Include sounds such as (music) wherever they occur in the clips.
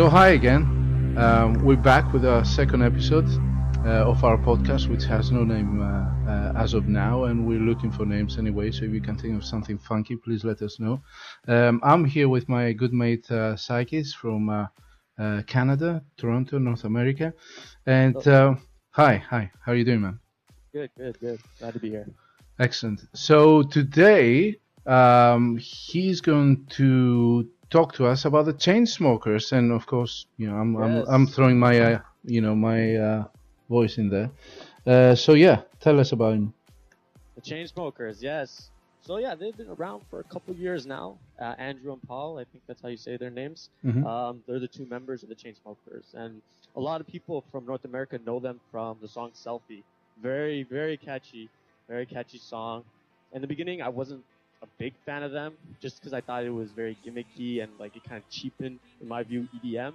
So, hi again. Um, we're back with our second episode uh, of our podcast, which has no name uh, uh, as of now, and we're looking for names anyway. So, if you can think of something funky, please let us know. Um, I'm here with my good mate uh, Psychis from uh, uh, Canada, Toronto, North America. And uh, hi, hi, how are you doing, man? Good, good, good. Glad to be here. Excellent. So, today um, he's going to talk to us about the Chainsmokers, and of course, you know, I'm Yes. I'm, I'm throwing my uh, you know my uh, voice in there. Uh, so yeah, tell us about him. The Chainsmokers, yes. So yeah, they've been around for a couple years now. Uh, Andrew and Paul, I think that's how you say their names. Mhm. Um, they're the two members of the Chainsmokers, and a lot of people from North America know them from the song "Selfie." Very, very catchy, very catchy song. In the beginning, I wasn't a big fan of them, just because I thought it was very gimmicky and like it kind of cheapened, in my view, EDM.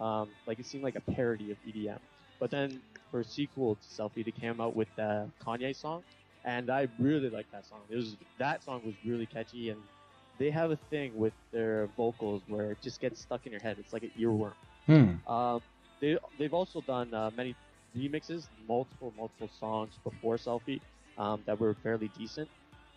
Um, like it seemed like a parody of EDM. But then for a sequel to Selfie, they came out with the Kanye song, and I really liked that song. It was that song was really catchy, and they have a thing with their vocals where it just gets stuck in your head. It's like an earworm. Hmm. Um, they they've also done uh, many remixes, multiple multiple songs before Selfie um, that were fairly decent.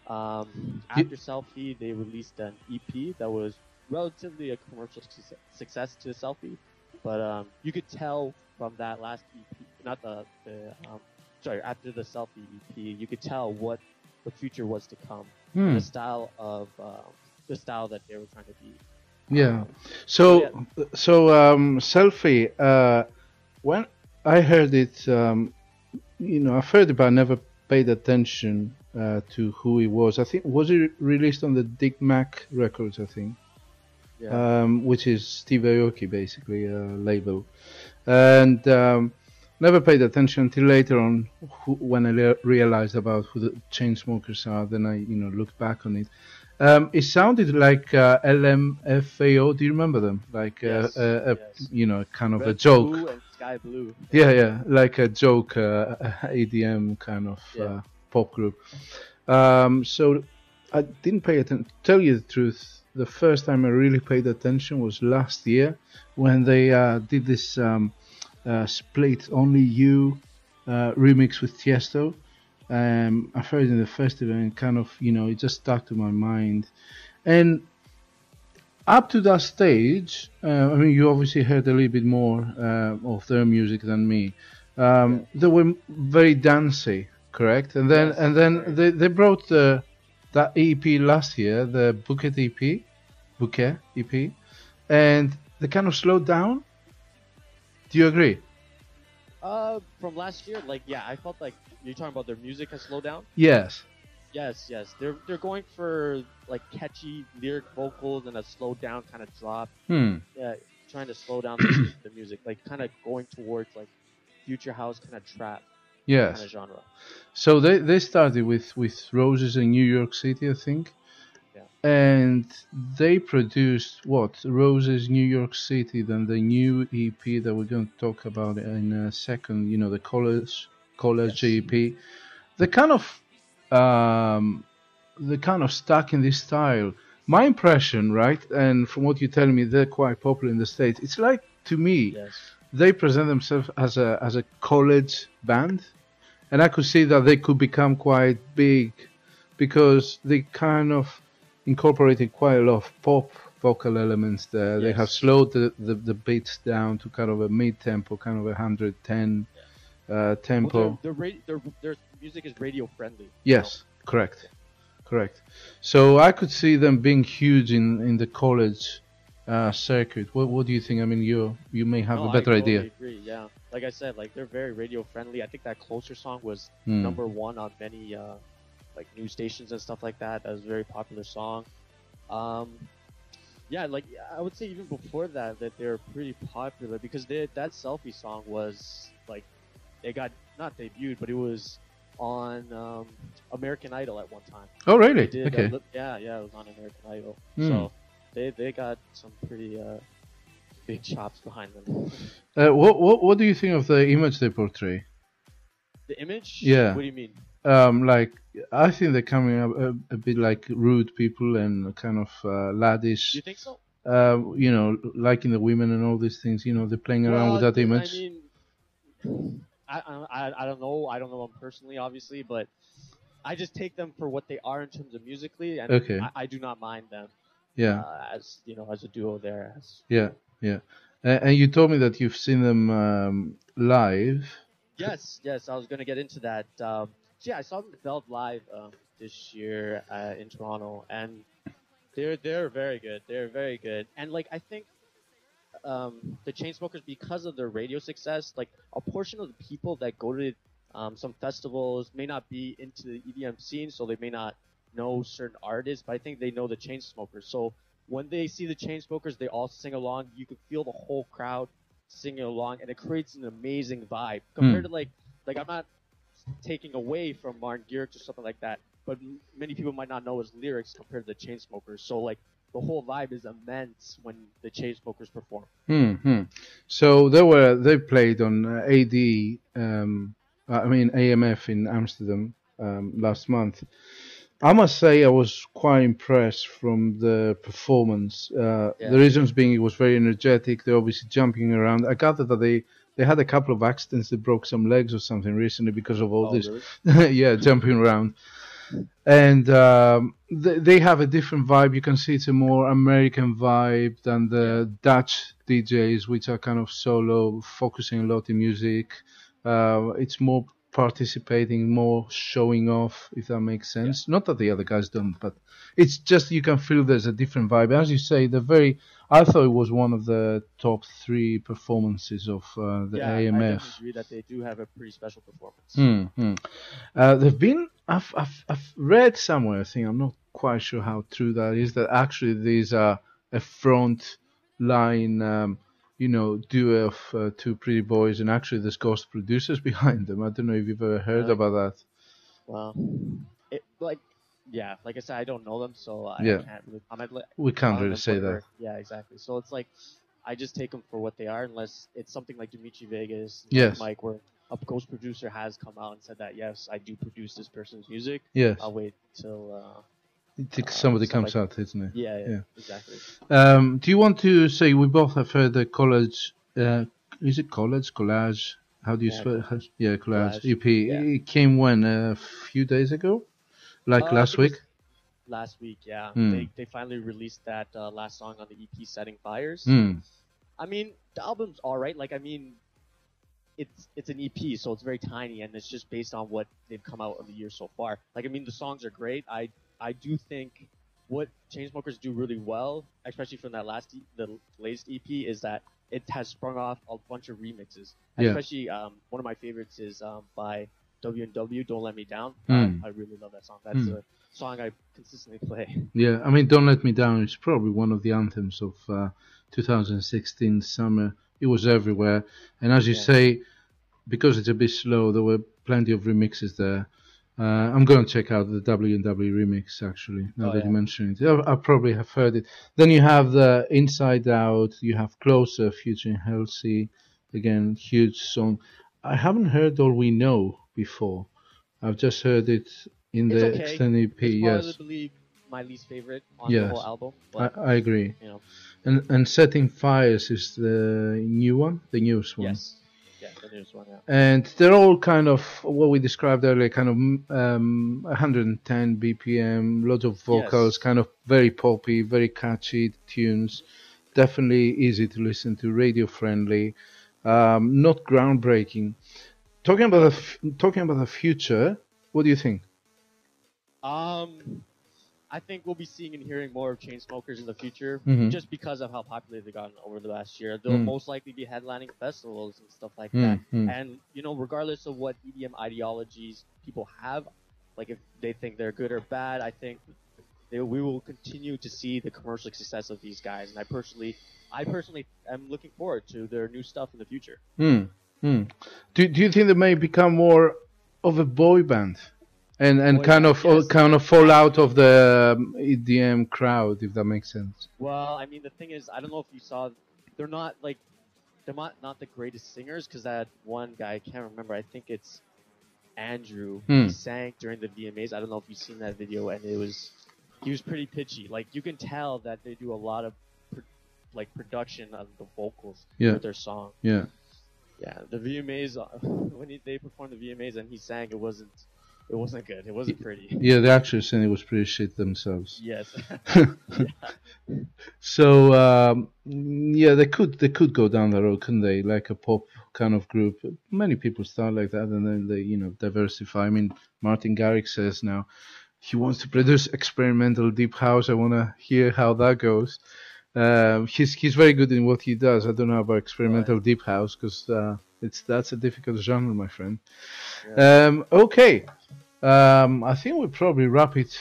Um, after Selfie, they released an EP that was relatively a commercial su- success to Selfie, but um, you could tell from that last EP, not the, the um, sorry, after the Selfie EP, you could tell what the future was to come, Hmm. the style of um, the style that they were trying to be. Yeah. Um, So so um, selfie. Uh, when I heard it, um, you know, I've heard it, but I never paid attention uh, to who he was. I think was it released on the Dim Mak Records, I think. yeah. um, which is Steve Aoki basically a label, and um, never paid attention until later on who, when I le- realized about who the Chainsmokers are. Then I you know looked back on it. Um, it sounded like uh, LMFAO. Do you remember them? Like uh, Yes, a, a, yes. you know kind of a Red, joke. Sky blue. Yeah, yeah, like a joke, uh, (laughs) EDM kind of Yeah. uh, pop group. Um, so I didn't pay attention. Tell you the truth, the first time I really paid attention was last year when they uh, did this um, uh, split only you uh, remix with Tiesto. Um, I heard it in the festival and kind of, you know, it just stuck to my mind. And up to that stage, uh, I mean, you obviously heard a little bit more uh, of their music than me. Um, They were very dancey, correct? And then Yes, and then they, they brought the that EP last year, the Bouquet EP, Bouquet EP, and they kind of slowed down. Do you agree? Uh, from last year, like yeah, I felt like you're talking about their music has slowed down. Yes. Yes, yes, they're they're going for like catchy lyric vocals and a slowed down kind of drop. Hmm. Yeah, trying to slow down the, the music, like kind of going towards like future house kind of trap Yes. kind of genre. So they, they started with, with Roses in New York City, I think. Yeah. And they produced what? Roses New York City, then the new EP that we're going to talk about in a second, you know, the college college Yes. EP. They kind of um they kind of stuck in this style. My impression, right, and from what you tell me, they're quite popular in the States. It's like to me Yes. they present themselves as a as a college band, and I could see that they could become quite big because they kind of incorporated quite a lot of pop vocal elements there. They have slowed the, the, the beats down to kind of a mid tempo, kind of a 110 uh, tempo. Well, ra- their their music is radio friendly. Yes, correct, correct. So I could see them being huge in in the college uh, circuit. What what do you think? I mean, you you may have No, a better I idea. totally Agree, yeah. Like I said, like they're very radio friendly. I think that closer song was Hmm. number one on many uh, like news stations and stuff like that. That was a very popular song. Um, yeah, like I would say even before that, that they're pretty popular because they, that selfie song was like they got not debuted, but it was on um, American Idol at one time. Oh, really? Did, uh, okay. lip- yeah, yeah, it was on American Idol. Hmm. So they they got some pretty uh, big chops behind them. Uh, what what what do you think of the image they portray? The image? Yeah. What do you mean? Um, like I think they're coming up a, a bit like rude people and kind of uh, laddish. You think so? uh, you know, liking the women and all these things. You know, they're playing around with that image. I mean, I, I I don't know. I don't know them personally, obviously, but I just take them for what they are in terms of musically, and Okay. I, I do not mind them yeah, uh, as you know as a duo there. As, yeah, yeah. Uh, and you told me that you've seen them um, live. yes, yes, I was gonna get into that. Um, yeah, I saw them Belled live um, this year uh, in Toronto, and they're they're very good. They're very good, and like I think um, the Chainsmokers, because of their radio success, like a portion of the people that go to um, some festivals may not be into the EDM scene, so they may not know certain artists, but I think they know the Chainsmokers. So when they see the Chainsmokers, they all sing along. You can feel the whole crowd singing along, and it creates an amazing vibe compared to like like I'm not taking away from Martin Garrix or something like that, but m- many people might not know his lyrics compared to the Chainsmokers. So like the whole vibe is immense when the Chainsmokers perform. hmm So they were they played on uh, AD, um, I mean AMF in Amsterdam um, last month. I must say I was quite impressed from the performance. Uh, Yeah. The reasons being it was very energetic. They're obviously jumping around. I gathered that they they had a couple of accidents. They broke some legs or something recently because of all Oh, this really? (laughs) yeah, jumping around. And um, they, they have a different vibe. You can see it's a more American vibe than the Dutch DJs, which are kind of solo, focusing a lot in music. Uh, it's more participating, more showing off, if that makes sense. Not that the other guys don't, but it's just you can feel there's a different vibe. As you say, the very. I thought it was one of the top three performances of uh, the yeah, I AMF. definitely agree that they do have a pretty special performance. Hmm, hmm. Uh, there've been I've, I've I've read somewhere. I think I'm not quite sure how true that is. That actually these are a front line, um, you know, duo of uh, two pretty boys, and actually there's ghost producers (laughs) behind them. I don't know if you've ever heard Really? about that. Well, it like yeah, like I said, I don't know them, so I Yeah. can't really comment. Like, We can't really say that. Yeah, exactly. So it's like I just take them for what they are, unless it's something like Dimitri Vegas, Yes. Mike, where a ghost producer has come out and said that yes, I do produce this person's music. Yes, I'll wait till uh, uh, somebody comes like- out, isn't it? yeah, yeah, Yeah. exactly. Um, do you want to say we both have heard the college? Uh, is it college collage? How do you Yeah, spell? it? How- Yeah, collage, Collage, EP. yeah. It came when a few days ago, like Uh, last week. Last week, yeah, Hmm. they they finally released that uh, last song on the EP, "Setting Fires." Hmm. I mean, the album's all right. Like, I mean, it's it's an EP, so it's very tiny, and it's just based on what they've come out of the year so far. Like, I mean, the songs are great. I I do think what Chainsmokers do really well, especially from that last e- the latest EP, is that it has sprung off a bunch of remixes. Yeah. Especially um, one of my favorites is um, by W&W, "Don't Let Me Down." Mm. I, I really love that song. That's Mm. a song I consistently play. (laughs) Yeah, I mean, "Don't Let Me Down" is probably one of the anthems of uh, 2016 summer. It was everywhere, and as you Yeah. say, because it's a bit slow, there were plenty of remixes there. Uh, I'm going to check out the W and W remix actually. Now Oh, that yeah. you mention it, I, I probably have heard it. Then you have the Inside Out. You have Closer featuring Halsey. Again, huge song. I haven't heard All We Know before. I've just heard it in It's the okay. extended EP. It's yes, probably my least favorite on Yes. the whole album. I, I agree. you know, And and Setting Fires is the new one, the newest one. yes. Yeah, the newest one, yeah. And they're all kind of what we described earlier, kind of um, 110 BPM, lots of vocals, Yes. kind of very poppy, very catchy tunes. Definitely easy to listen to, radio friendly, um, not groundbreaking. Talking about the f- talking about the future, what do you think? Um, I think we'll be seeing and hearing more of Chainsmokers in the future, Mhm. just because of how popular they've gotten over the last year. They'll Mm. most likely be headlining festivals and stuff like Mm, that. mm. And you know, regardless of what EDM ideologies people have, like if they think they're good or bad, I think they, we will continue to see the commercial success of these guys. And I personally, I personally am looking forward to their new stuff in the future. Hmm. Hmm. Do Do you think they may become more of a boy band, and and Boy kind of yes. kind of fall out of the um, EDM crowd, if that makes sense? Well, I mean, the thing is, I don't know if you saw, they're not like, they're not not the greatest singers because that one guy I can't remember. I think it's Andrew. Hmm. He sang during the VMAs. I don't know if you've seen that video, and it was he was pretty pitchy. Like you can tell that they do a lot of pr- like production of the vocals Yeah. for their song. Yeah. Yeah, the VMAs uh, (laughs) when he, they performed the VMAs and he sang, it wasn't it wasn't good. It wasn't pretty. (laughs) Yeah, the actors saying it was pretty shit themselves. Yes. (laughs) So um, yeah, they could they could go down the road, couldn't they? Like a pop kind of group. Many people start like that, and then they you know diversify. I mean, Martin Garrix says now he wants to produce experimental deep house. I want to hear how that goes. Um, he's he's very good in what he does. I don't know about experimental deep house because uh, it's that's a difficult genre, my friend. Yeah. Um, okay, um, I think we'll probably wrap it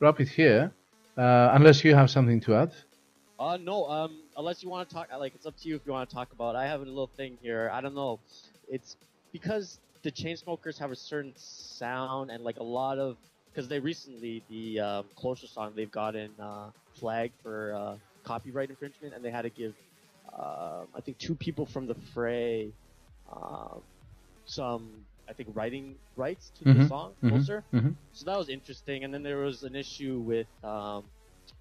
wrap it here, uh, unless you have something to add. Uh, no. Um, unless you want to talk, like it's up to you if you want to talk about. It. I have a little thing here. I don't know. It's because the Chainsmokers have a certain sound and like a lot of because they recently the um, closer song they've gotten uh, flagged for uh, copyright infringement and they had to give uh, I think two people from the Fray um, some I think writing rights to the Mhm, song mhm, closer. mhm. So that was interesting. And then there was an issue with um,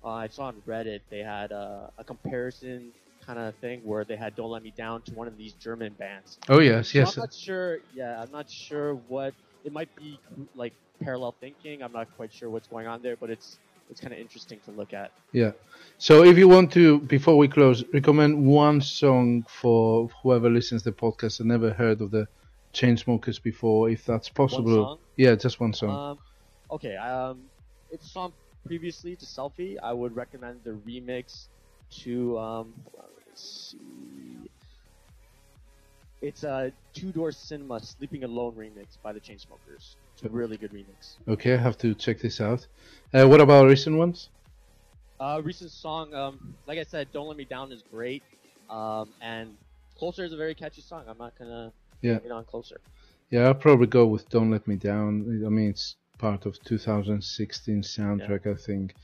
uh, I saw on Reddit they had uh, a comparison kind of thing where they had "Don't Let Me Down" to one of these German bands. Oh yes, So yes. I'm not sure. Yeah, I'm not sure what it might be like parallel thinking. I'm not quite sure what's going on there, but it's it's kind of interesting to look at. Yeah. So if you want to, before we close, recommend one song for whoever listens to the podcast and never heard of the Chainsmokers before, if that's possible. Yeah, just one song. Um, okay. Um, it's song previously to "Selfie." I would recommend the remix to um, let me see. It's a Two Door Cinema "Sleeping Alone" remix by the Chainsmokers. It's a really good remix. okay, I have to check this out. Uh, what about recent ones? Uh, recent song, um, like I said, "Don't Let Me Down" is great, um, and "Closer" is a very catchy song. I'm not gonna Yeah. get on closer. Yeah, I'll probably go with Don't Let Me Down. I mean, it's part of 2016 soundtrack, I think.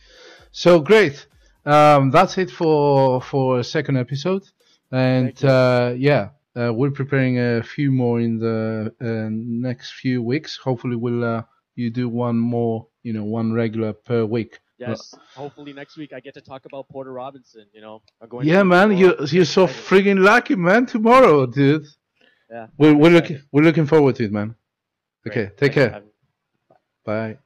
So great. Um, that's it for for a second episode, and uh, yeah, uh, we're preparing a few more in the uh, next few weeks. Hopefully, we'll uh, you do one more, you know, one regular per week. Yes, hopefully next week I get to talk about Porter Robinson. You know, I'm going. Yeah, man, you're you're so friggin' lucky, man. Tomorrow, dude. Yeah, We're we're looking we're looking forward to it, man. Great. Okay, take Thanks care. Bye.